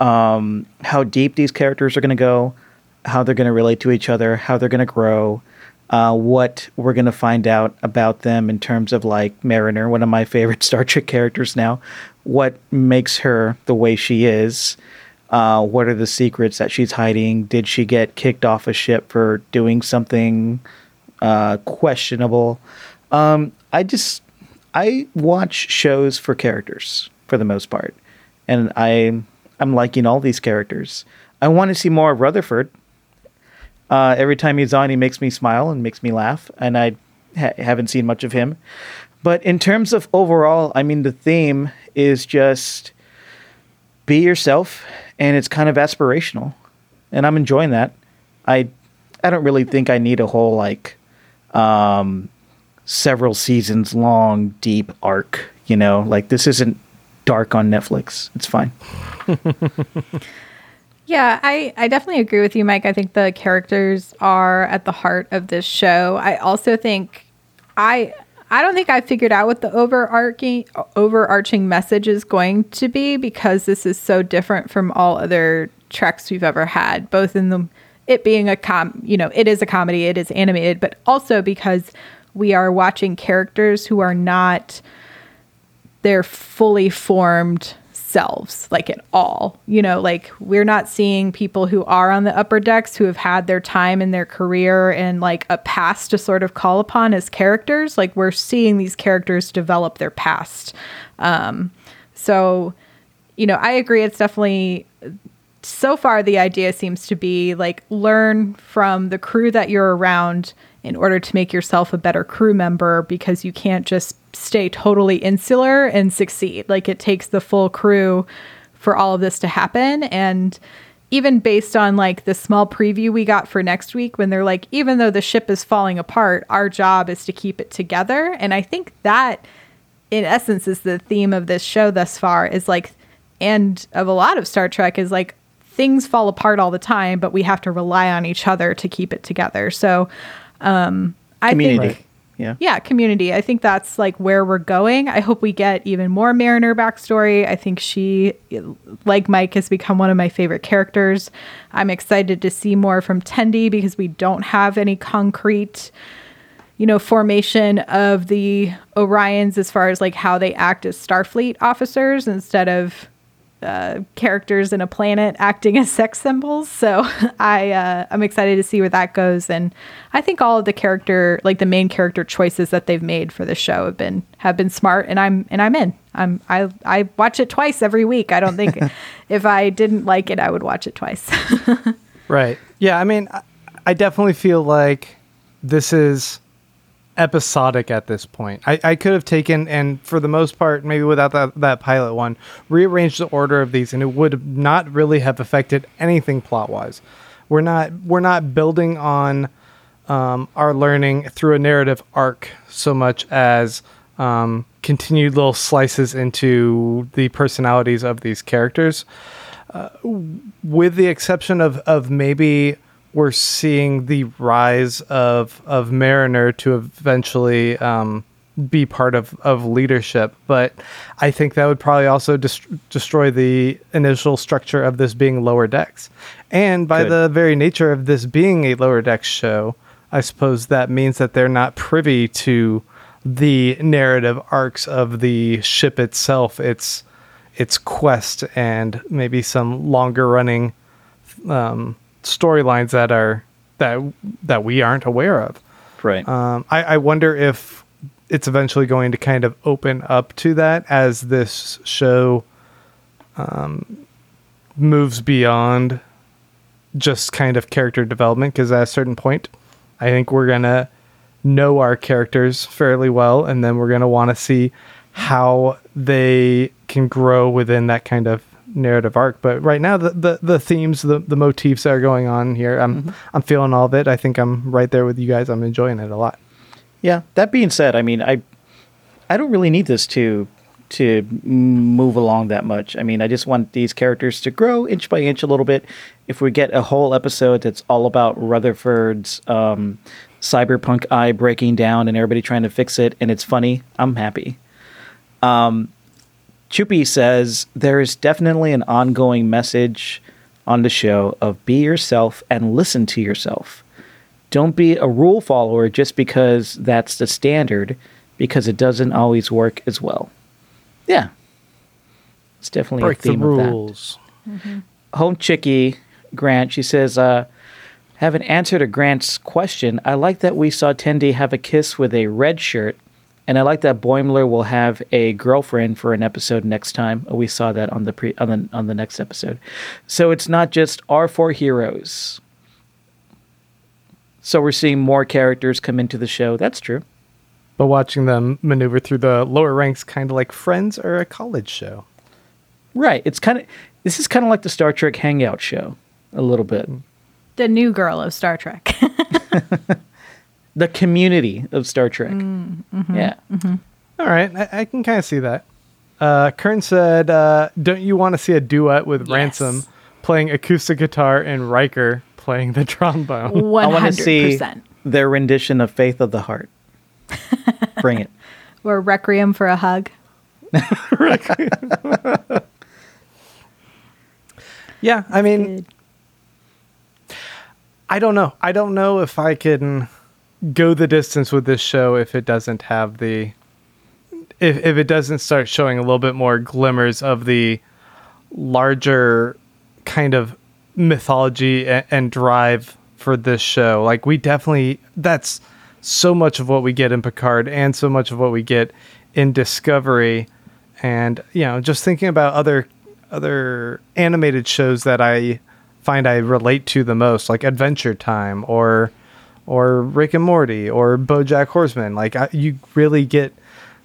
um, how deep these characters are going to go, how they're going to relate to each other, how they're going to grow, uh, what we're going to find out about them in terms of like Mariner, one of my favorite Star Trek characters now, what makes her the way she is. Uh, what are the secrets that she's hiding? Did she get kicked off a ship for doing something uh, questionable? Um, I just I watch shows for characters for the most part, and I I'm liking all these characters. I want to see more of Rutherford. Uh, every time he's on, he makes me smile and makes me laugh, and I ha- haven't seen much of him. But in terms of overall, I mean, the theme is just be yourself, and it's kind of aspirational, and I'm enjoying that. I I don't really think I need a whole like um, several seasons long deep arc. You know, like this isn't dark on Netflix. It's fine. Yeah, I, I definitely agree with you, Mike. I think the characters are at the heart of this show. I also think I I don't think I figured out what the overarching overarching message is going to be because this is so different from all other treks we've ever had, both in the it being a com you know, it is a comedy, it is animated, but also because we are watching characters who are not their fully formed selves like at all. You know like we're not seeing people who are on the upper decks who have had their time in their career and like a past to sort of call upon as characters. Like we're seeing these characters develop their past. Um so you know i agree. It's definitely so far the idea seems to be like learn from the crew that you're around in order to make yourself a better crew member because you can't just stay totally insular and succeed. Like it takes the full crew for all of this to happen. And even based on like the small preview we got for next week when they're like even though the ship is falling apart our job is to keep it together. And i think that in essence is the theme of this show thus far is like and of a lot of star trek is like things fall apart all the time but we have to rely on each other to keep it together. So um i Community. think Yeah. yeah, community. I think that's like where we're going. I hope we get even more Mariner backstory. I think she, like Mike, has become one of my favorite characters. I'm excited to see more from Tendi because we don't have any concrete, you know, formation of the Orions as far as like how they act as Starfleet officers instead of uh, characters in a planet acting as sex symbols. So I uh, I'm excited to see where that goes, and I think all of the character, like the main character choices that they've made for the show, have been have been smart, and I'm and I'm in. I'm I I watch it twice every week. I don't think if I didn't like it, I would watch it twice. Right. Yeah. I mean, I, I definitely feel like this is episodic at this point. I, I could have taken and for the most part, maybe without that, that pilot one, rearranged the order of these, and it would not really have affected anything plot wise. We're not we're not building on um, our learning through a narrative arc so much as um, continued little slices into the personalities of these characters with the exception of of maybe we're seeing the rise of of Mariner to eventually um, be part of of leadership, but I think that would probably also dest- destroy the initial structure of this being lower decks, and by Could. the very nature of this being a lower decks show, I suppose that means that they're not privy to the narrative arcs of the ship itself. It's its quest and maybe some longer running um, storylines that are that that we aren't aware of. Right. Um, I, I wonder if it's eventually going to kind of open up to that as this show um, moves beyond just kind of character development. Because at a certain point, I think we're gonna know our characters fairly well, and then we're gonna want to see how they can grow within that kind of narrative arc. But right now, the the, the themes, the, the motifs that are going on here, I'm I'm feeling all of it. I think I'm right there with you guys. I'm enjoying it a lot. Yeah. That being said, I mean, I I don't really need this to to move along that much. I mean, I just want these characters to grow inch by inch a little bit. If we get a whole episode that's all about Rutherford's um, cyberpunk eye breaking down and everybody trying to fix it, and it's funny, I'm happy. Um, Chupi says there is definitely an ongoing message on the show of be yourself and listen to yourself. Don't be a rule follower just because that's the standard, because it doesn't always work as well. Yeah. It's definitely Break a the theme of that. rules. Home Chicky Grant, she says, uh, have an answer to Grant's question. I like that we saw Tendi have a kiss with a red shirt, and I like that Boimler will have a girlfriend for an episode next time. We saw that on the pre on the on the next episode. So it's not just our four heroes. So we're seeing more characters come into the show. That's true. But watching them maneuver through the lower ranks, kind of like Friends or a college show. Right. It's kind of this is kind of like the Star Trek Hangout show, a little bit. the new girl of Star Trek. The community of Star Trek. Yeah. All right, I, I can kind of see that. Uh, Kern said, uh, "Don't you want to see a duet with Yes. Ransom playing acoustic guitar and Riker playing the trombone?" One I want to hundred see percent. their rendition of Faith of the Heart. Bring it. Or Requiem for a hug. yeah, I mean, Good. I don't know. I don't know if I can go the distance with this show if it doesn't have the if if it doesn't start showing a little bit more glimmers of the larger kind of mythology and, and drive for this show. Like we definitely that's so much of what we get in Picard and so much of what we get in Discovery and you know just thinking about other other animated shows that I find I relate to the most like Adventure Time or or Rick and Morty or BoJack Horseman. Like I, you really get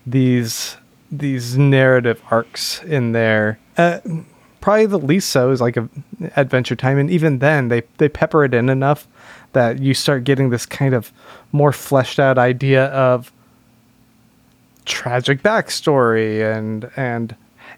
these these narrative arcs in there. Uh, probably the least so is like a Adventure Time and even then they they pepper it in enough that you start getting this kind of more fleshed out idea of tragic backstory and and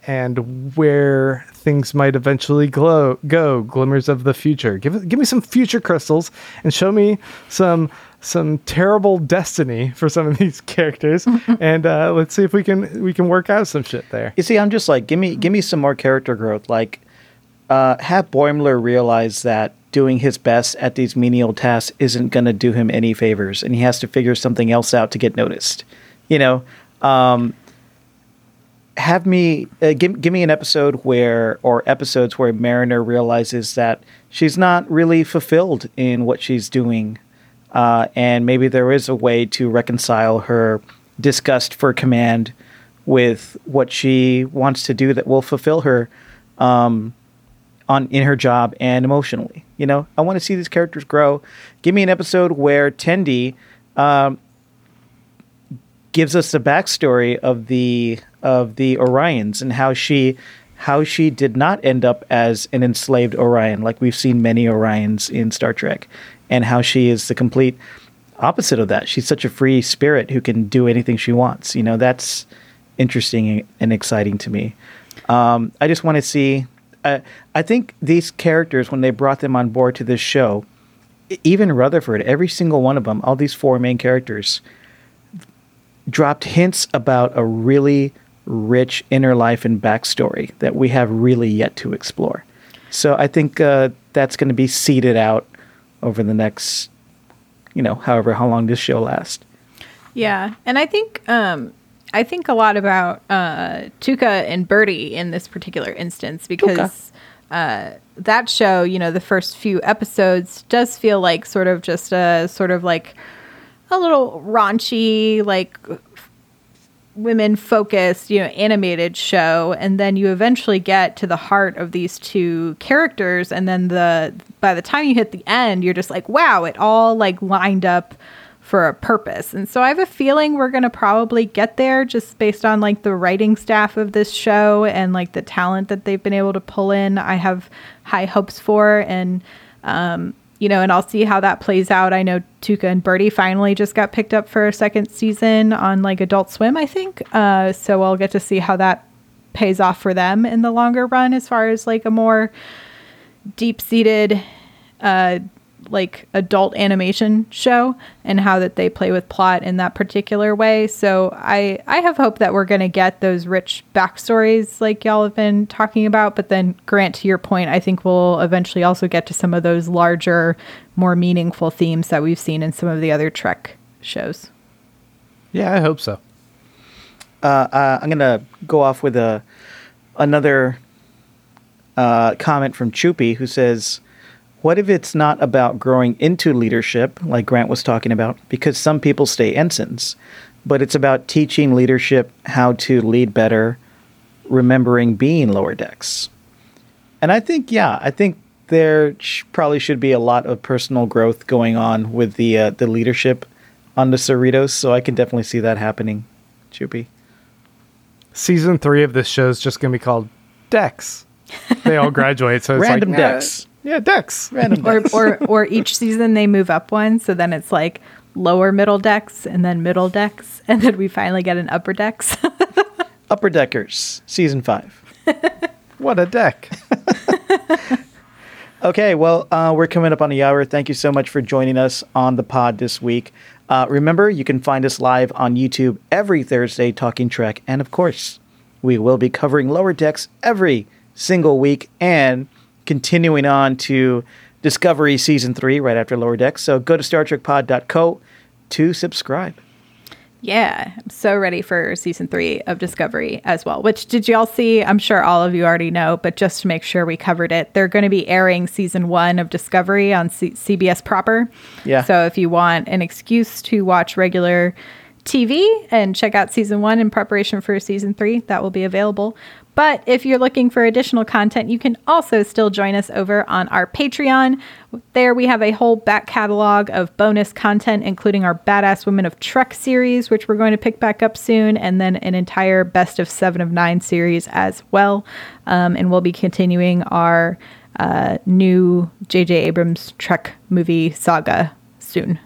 and where things might eventually glow, go, glimmers of the future. Give give me some future crystals and show me some some terrible destiny for some of these characters, and uh, let's see if we can we can work out some shit there. You see, I'm just like, give me, give me some more character growth. Like, uh, have Boimler realize that doing his best at these menial tasks isn't going to do him any favors, and he has to figure something else out to get noticed. You know, um, have me uh, give give me an episode where, or episodes where Mariner realizes that she's not really fulfilled in what she's doing, uh, and maybe there is a way to reconcile her disgust for command with what she wants to do that will fulfill her um, on in her job and emotionally. You know, I want to see these characters grow. Give me an episode where Tendi um, gives us the backstory of the of the Orions and how she how she did not end up as an enslaved Orion like we've seen many Orions in Star Trek, and how she is the complete opposite of that. She's such a free spirit who can do anything she wants. You know, that's interesting and exciting to me. Um, I just want to see. I think these characters, when they brought them on board to this show, even Rutherford, every single one of them, all these four main characters, dropped hints about a really rich inner life and backstory that we have really yet to explore. So I think uh, that's going to be seeded out over the next, you know, however how long this show lasts. Yeah, and I think um, I think a lot about uh, Tuca and Birdie in this particular instance because uh, that show, you know, the first few episodes does feel like sort of just a sort of like a little raunchy, like women focused, you know, animated show and then you eventually get to the heart of these two characters and then the by the time you hit the end, you're just like, wow, it all like lined up for a purpose. And so I have a feeling we're going to probably get there just based on like the writing staff of this show and like the talent that they've been able to pull in. I have high hopes for and um you know, and I'll see how that plays out. I know Tuca and Birdie finally just got picked up for a second season on like Adult Swim, I think. Uh, so I'll get to see how that pays off for them in the longer run as far as like a more deep seated, uh, like adult animation show and how that they play with plot in that particular way. So I I have hope that we're going to get those rich backstories like y'all have been talking about. But then Grant, to your point, I think we'll eventually also get to some of those larger, more meaningful themes that we've seen in some of the other Trek shows. Yeah, I hope so. uh, uh, I'm gonna go off with a another uh, comment from Choopy who says, "What if it's not about growing into leadership, like Grant was talking about? Because some people stay ensigns, but it's about teaching leadership how to lead better, remembering being lower decks." And I think, yeah, I think there sh- probably should be a lot of personal growth going on with the uh, the leadership on the Cerritos, so I can definitely see that happening, Choopy. Season three of this show is just going to be called Dex. They all graduate, so it's Random like, yeah, decks. Yeah, Dex. Random or, or or each season they move up one so then it's like lower middle decks and then middle decks and then we finally get an upper decks Upper Deckers, season five. What a deck. Okay, well, uh, we're coming up on the hour. Thank you so much for joining us on the pod this week. Uh, remember, you can find us live on YouTube every Thursday talking Trek. And of course, we will be covering Lower Decks every single week and continuing on to Discovery Season 3 right after Lower Decks. So go to StarTrekPod.co to subscribe. yeah i'm so ready for season three of discovery as well which did you all see i'm sure all of you already know but just to make sure we covered it they're going to be airing season one of discovery on C- cbs proper Yeah. so if you want an excuse to watch regular TV and check out season one in preparation for season three. That will be available. But if you're looking for additional content, you can also still join us over on our Patreon. There we have a whole back catalog of bonus content, including our Badass Women of Trek series, which we're going to pick back up soon, and then an entire Best of Seven of Nine series as well. Um, and we'll be continuing our uh, new J.J. Abrams Trek movie saga soon.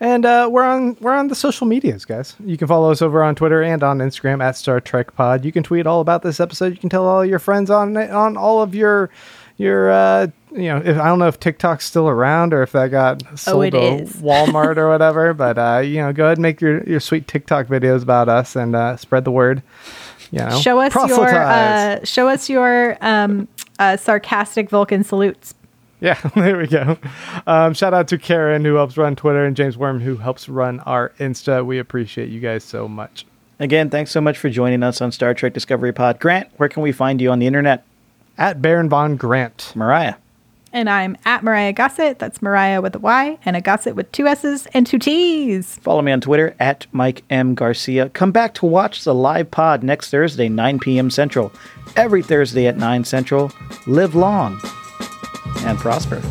And uh, we're on we're on the social medias, guys. You can follow us over on Twitter and on Instagram at Star Trek Pod. You can tweet all about this episode. You can tell all your friends on on all of your your uh, you know. If, I don't know if TikTok's still around or if that got sold Oh, to is. Walmart or whatever. But uh, you know, go ahead and make your your sweet TikTok videos about us and uh, spread the word. You know, Show us your uh, show us your um, uh, sarcastic Vulcan salutes. Yeah, there we go. Um, shout out to Karen who helps run Twitter and James Worm who helps run our Insta. We appreciate you guys so much. Again, thanks so much for joining us on Star Trek Discovery Pod. Grant, where can we find you on the internet? At Baron Von Grant. Mariah. And I'm at Mariah Gossett. That's Mariah with a Y and a Gossett with two S's and two T's. Follow me on Twitter at Mike M. Garcia. Come back to watch the live pod next Thursday, 9 p.m. Central. Every Thursday at 9 Central. Live long and prosper.